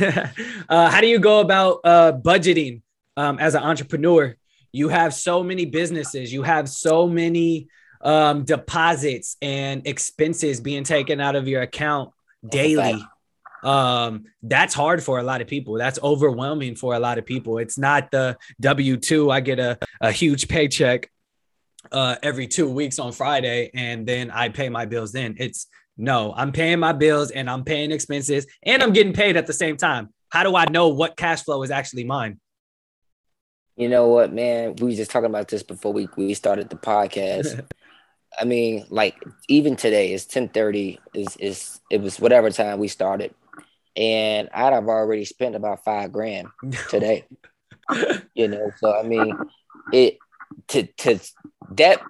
uh, how do you go about uh, budgeting um, as an entrepreneur? You have so many businesses, you have so many um, deposits and expenses being taken out of your account daily. Um, that's hard for a lot of people. That's overwhelming for a lot of people. It's not the W 2, I get a, a huge paycheck uh, every two weeks on Friday and then I pay my bills then. It's no, I'm paying my bills and I'm paying expenses and I'm getting paid at the same time. How do I know what cash flow is actually mine? You know what, man? We were just talking about this before we, we started the podcast. I mean, like even today it's 10:30 is is it was whatever time we started. And I'd have already spent about five grand today. you know, so I mean it to to that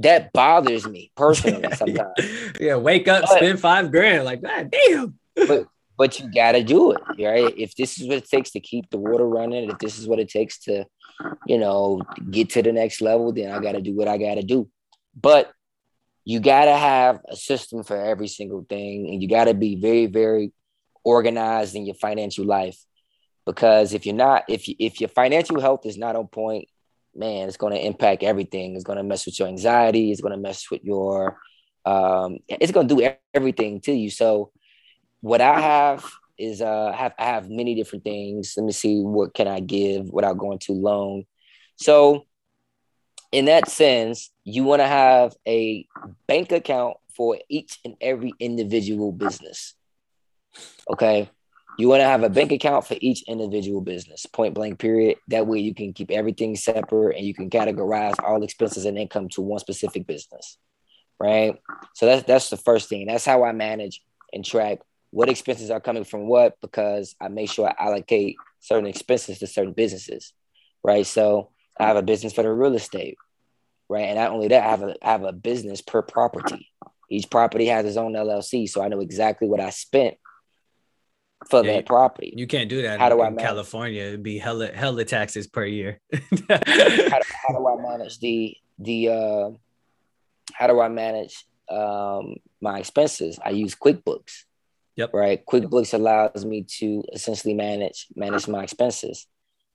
that bothers me personally sometimes. yeah, wake up, but, spend five grand. Like, God damn. But but you gotta do it, right? If this is what it takes to keep the water running, if this is what it takes to, you know, get to the next level, then I gotta do what I gotta do. But you gotta have a system for every single thing, and you gotta be very, very organized in your financial life. Because if you're not, if you, if your financial health is not on point, man, it's going to impact everything. It's going to mess with your anxiety. It's going to mess with your, um, it's going to do everything to you. So, what I have is uh, have I have many different things. Let me see what can I give without going too long. So, in that sense, you want to have a bank account for each and every individual business. Okay. You want to have a bank account for each individual business, point blank, period. That way you can keep everything separate and you can categorize all expenses and income to one specific business. Right. So that's that's the first thing. That's how I manage and track what expenses are coming from what because I make sure I allocate certain expenses to certain businesses. Right. So I have a business for the real estate. Right. And not only that, I have a I have a business per property. Each property has its own LLC. So I know exactly what I spent for yeah, that property. You can't do that. How in, do I in California? It'd be hella hella taxes per year. how, do, how, do, I manage the the uh, how do I manage um, my expenses? I use QuickBooks. Yep. Right. QuickBooks allows me to essentially manage manage my expenses.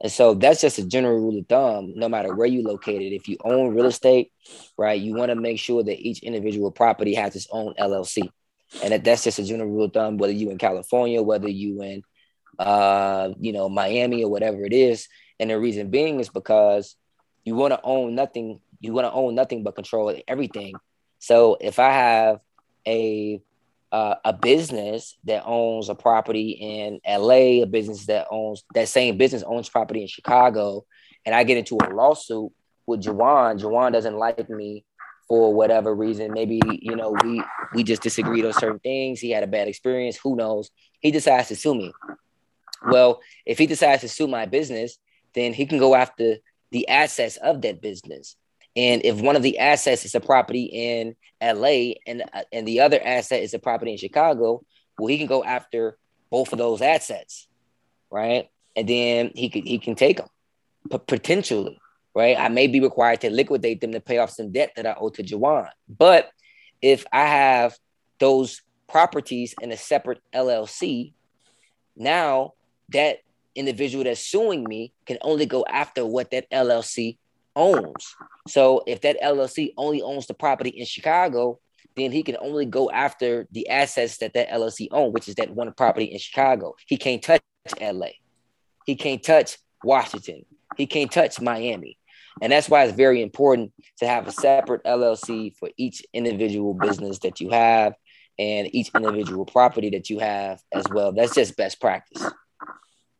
And so that's just a general rule of thumb, no matter where you located. If you own real estate, right, you want to make sure that each individual property has its own LLC and that, that's just a general rule of thumb. Whether you in California, whether you in uh, you know Miami or whatever it is, and the reason being is because you want to own nothing. You want to own nothing but control everything. So if I have a uh, a business that owns a property in LA, a business that owns that same business owns property in Chicago, and I get into a lawsuit with Juwan, Juwan doesn't like me for whatever reason. Maybe you know we we just disagreed on certain things. He had a bad experience. Who knows? He decides to sue me. Well, if he decides to sue my business, then he can go after the assets of that business. And if one of the assets is a property in LA and uh, and the other asset is a property in Chicago, well, he can go after both of those assets, right? And then he could he can take them potentially right? I may be required to liquidate them to pay off some debt that I owe to Juwan. But if I have those properties in a separate LLC, now that individual that's suing me can only go after what that LLC owns. So if that LLC only owns the property in Chicago, then he can only go after the assets that that LLC owns, which is that one property in Chicago. He can't touch LA. He can't touch Washington. He can't touch Miami. And that's why it's very important to have a separate LLC for each individual business that you have and each individual property that you have as well. That's just best practice.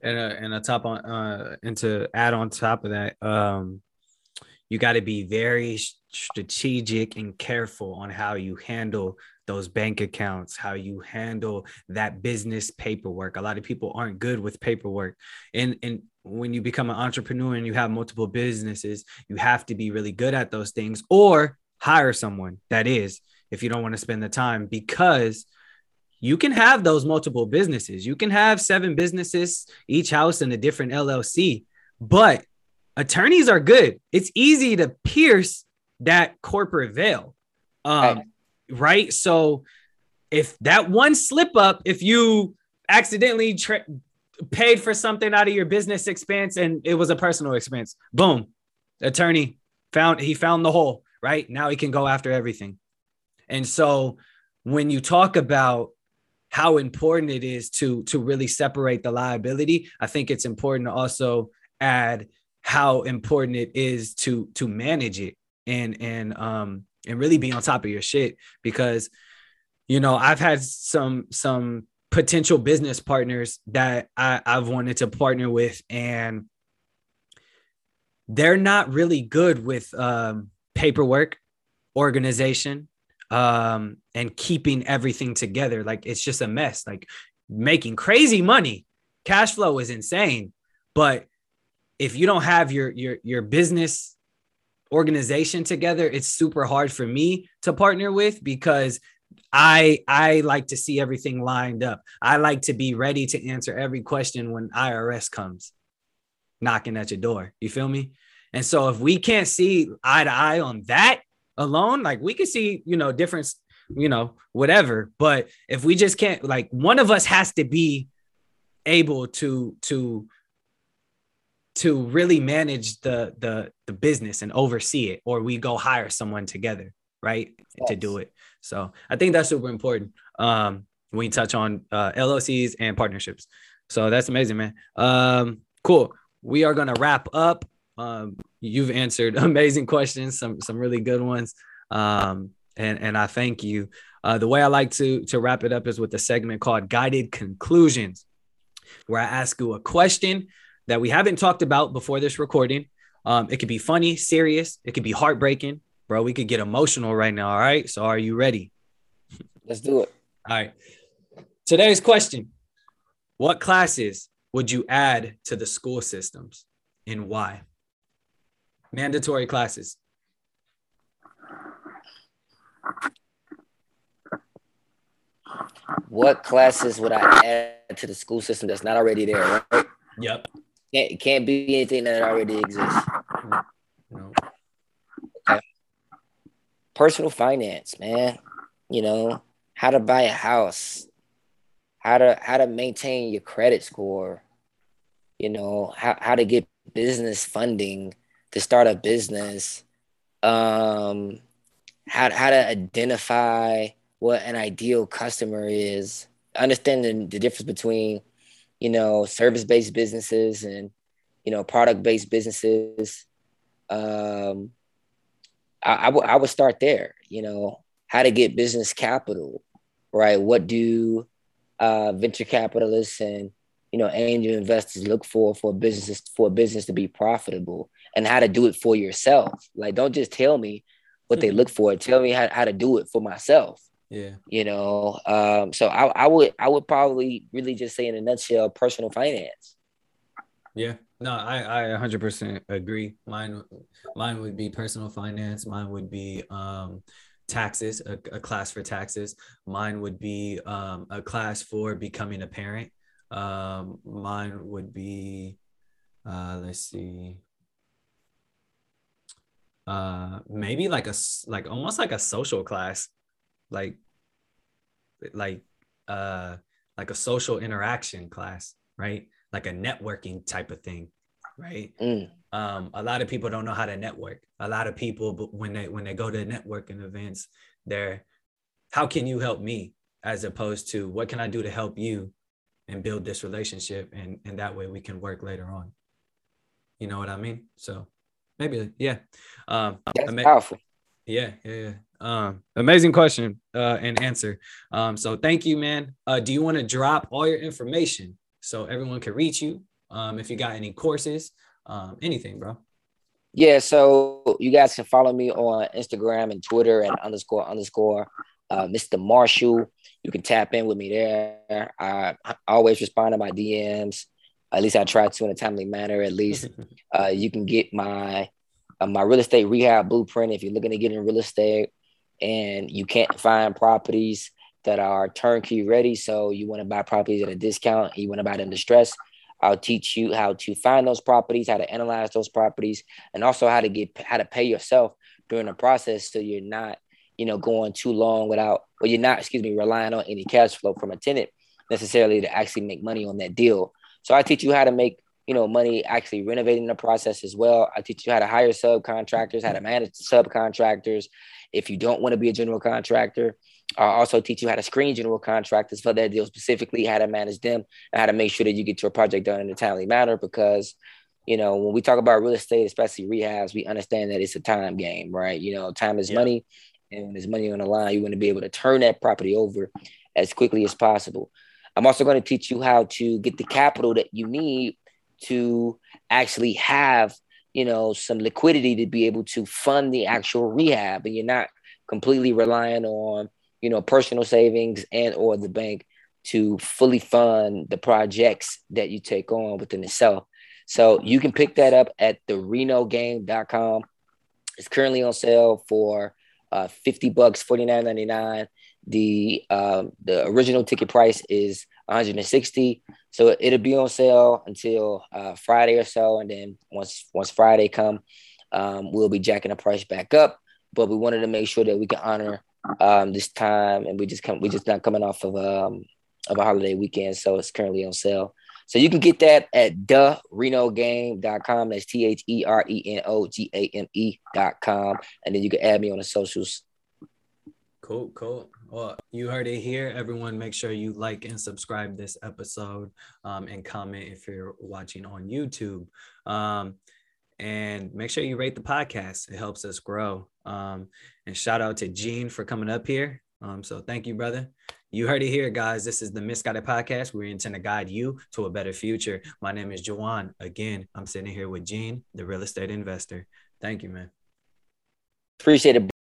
And uh, and a top on uh and to add on top of that, um, you got to be very strategic and careful on how you handle those bank accounts, how you handle that business paperwork. A lot of people aren't good with paperwork. And and when you become an entrepreneur and you have multiple businesses, you have to be really good at those things or hire someone that is if you don't want to spend the time because you can have those multiple businesses. You can have seven businesses, each house in a different LLC, but attorneys are good. It's easy to pierce that corporate veil. Um, right. Right? So if that one slip up, if you accidentally tra- paid for something out of your business expense and it was a personal expense. Boom. Attorney found he found the hole, right? Now he can go after everything. And so when you talk about how important it is to to really separate the liability, I think it's important to also add how important it is to to manage it and and um and really be on top of your shit because you know I've had some some potential business partners that I, I've wanted to partner with and they're not really good with um, paperwork organization um, and keeping everything together. Like it's just a mess. Like making crazy money cash flow is insane. But if you don't have your your your business organization together, it's super hard for me to partner with because I I like to see everything lined up. I like to be ready to answer every question when IRS comes knocking at your door. You feel me? And so if we can't see eye to eye on that alone, like we can see, you know, difference, you know, whatever. But if we just can't, like one of us has to be able to to to really manage the the the business and oversee it or we go hire someone together right yes. to do it. So i think that's super important um when you touch on uh, llcs and partnerships. So that's amazing man. Um cool. We are going to wrap up. Um you've answered amazing questions some some really good ones. Um and and i thank you. Uh the way i like to to wrap it up is with a segment called guided conclusions where i ask you a question that we haven't talked about before this recording. Um, it could be funny, serious, it could be heartbreaking, bro. We could get emotional right now. All right. So are you ready? Let's do it. All right. Today's question What classes would you add to the school systems and why? Mandatory classes. What classes would I add to the school system that's not already there? Right? Yep. Can't, can't be anything that already exists. No. Okay. Personal finance, man. You know, how to buy a house, how to how to maintain your credit score, you know, how, how to get business funding to start a business, um, how, how to identify what an ideal customer is, understanding the difference between you know, service-based businesses and, you know, product-based businesses. Um, I, I would start there, you know, how to get business capital, right? What do uh, venture capitalists and, you know, angel investors look for for businesses for a business to be profitable and how to do it for yourself. Like, don't just tell me what they look for. Tell me how, how to do it for myself. Yeah. You know, um, so I, I would I would probably really just say in a nutshell, personal finance. Yeah. No, I I 100% agree. Mine mine would be personal finance. Mine would be um taxes, a, a class for taxes. Mine would be um a class for becoming a parent. Um mine would be uh let's see uh maybe like a like almost like a social class like like uh like a social interaction class, right? Like a networking type of thing, right? Mm. Um, a lot of people don't know how to network. A lot of people, but when they when they go to networking events, they're how can you help me as opposed to what can I do to help you and build this relationship and and that way we can work later on. You know what I mean? So maybe yeah. Um, That's powerful. Yeah, yeah, yeah. Um, amazing question uh, and answer. Um, so thank you, man. Uh, do you want to drop all your information so everyone can reach you? Um, if you got any courses, um, anything, bro. Yeah, so you guys can follow me on Instagram and Twitter and underscore underscore uh, Mr. Marshall. You can tap in with me there. I, I always respond to my DMs. At least I try to in a timely manner. At least uh, you can get my uh, my real estate rehab blueprint if you're looking to get in real estate and you can't find properties that are turnkey ready. So you want to buy properties at a discount, you want to buy them distressed. I'll teach you how to find those properties, how to analyze those properties, and also how to get how to pay yourself during the process so you're not, you know, going too long without or you're not, excuse me, relying on any cash flow from a tenant necessarily to actually make money on that deal. So I teach you how to make you know money actually renovating the process as well. I teach you how to hire subcontractors, how to manage subcontractors. If you don't want to be a general contractor, I also teach you how to screen general contractors for that deal specifically, how to manage them, and how to make sure that you get your project done in a timely manner. Because you know when we talk about real estate, especially rehabs, we understand that it's a time game, right? You know, time is yeah. money, and when there's money on the line, you want to be able to turn that property over as quickly as possible. I'm also going to teach you how to get the capital that you need to actually have, you know, some liquidity to be able to fund the actual rehab, and you're not completely relying on, you know, personal savings and or the bank to fully fund the projects that you take on within itself. So you can pick that up at the renogame.com. It's currently on sale for uh, 50 bucks, 49.99. The um, the original ticket price is 160. So it'll be on sale until uh, Friday or so, and then once once Friday come, um, we'll be jacking the price back up. But we wanted to make sure that we can honor um, this time, and we just come we just not coming off of um of a holiday weekend, so it's currently on sale. So you can get that at the renogame.com. That's T H E R E N O G A M E.com. And then you can add me on the socials. Cool, cool. Well, you heard it here. Everyone, make sure you like and subscribe this episode um, and comment if you're watching on YouTube. Um, and make sure you rate the podcast. It helps us grow. Um, and shout out to Gene for coming up here. Um, so thank you, brother. You heard it here, guys. This is the Misguided Podcast. We intend to guide you to a better future. My name is Juwan. Again, I'm sitting here with Gene, the real estate investor. Thank you, man. Appreciate it.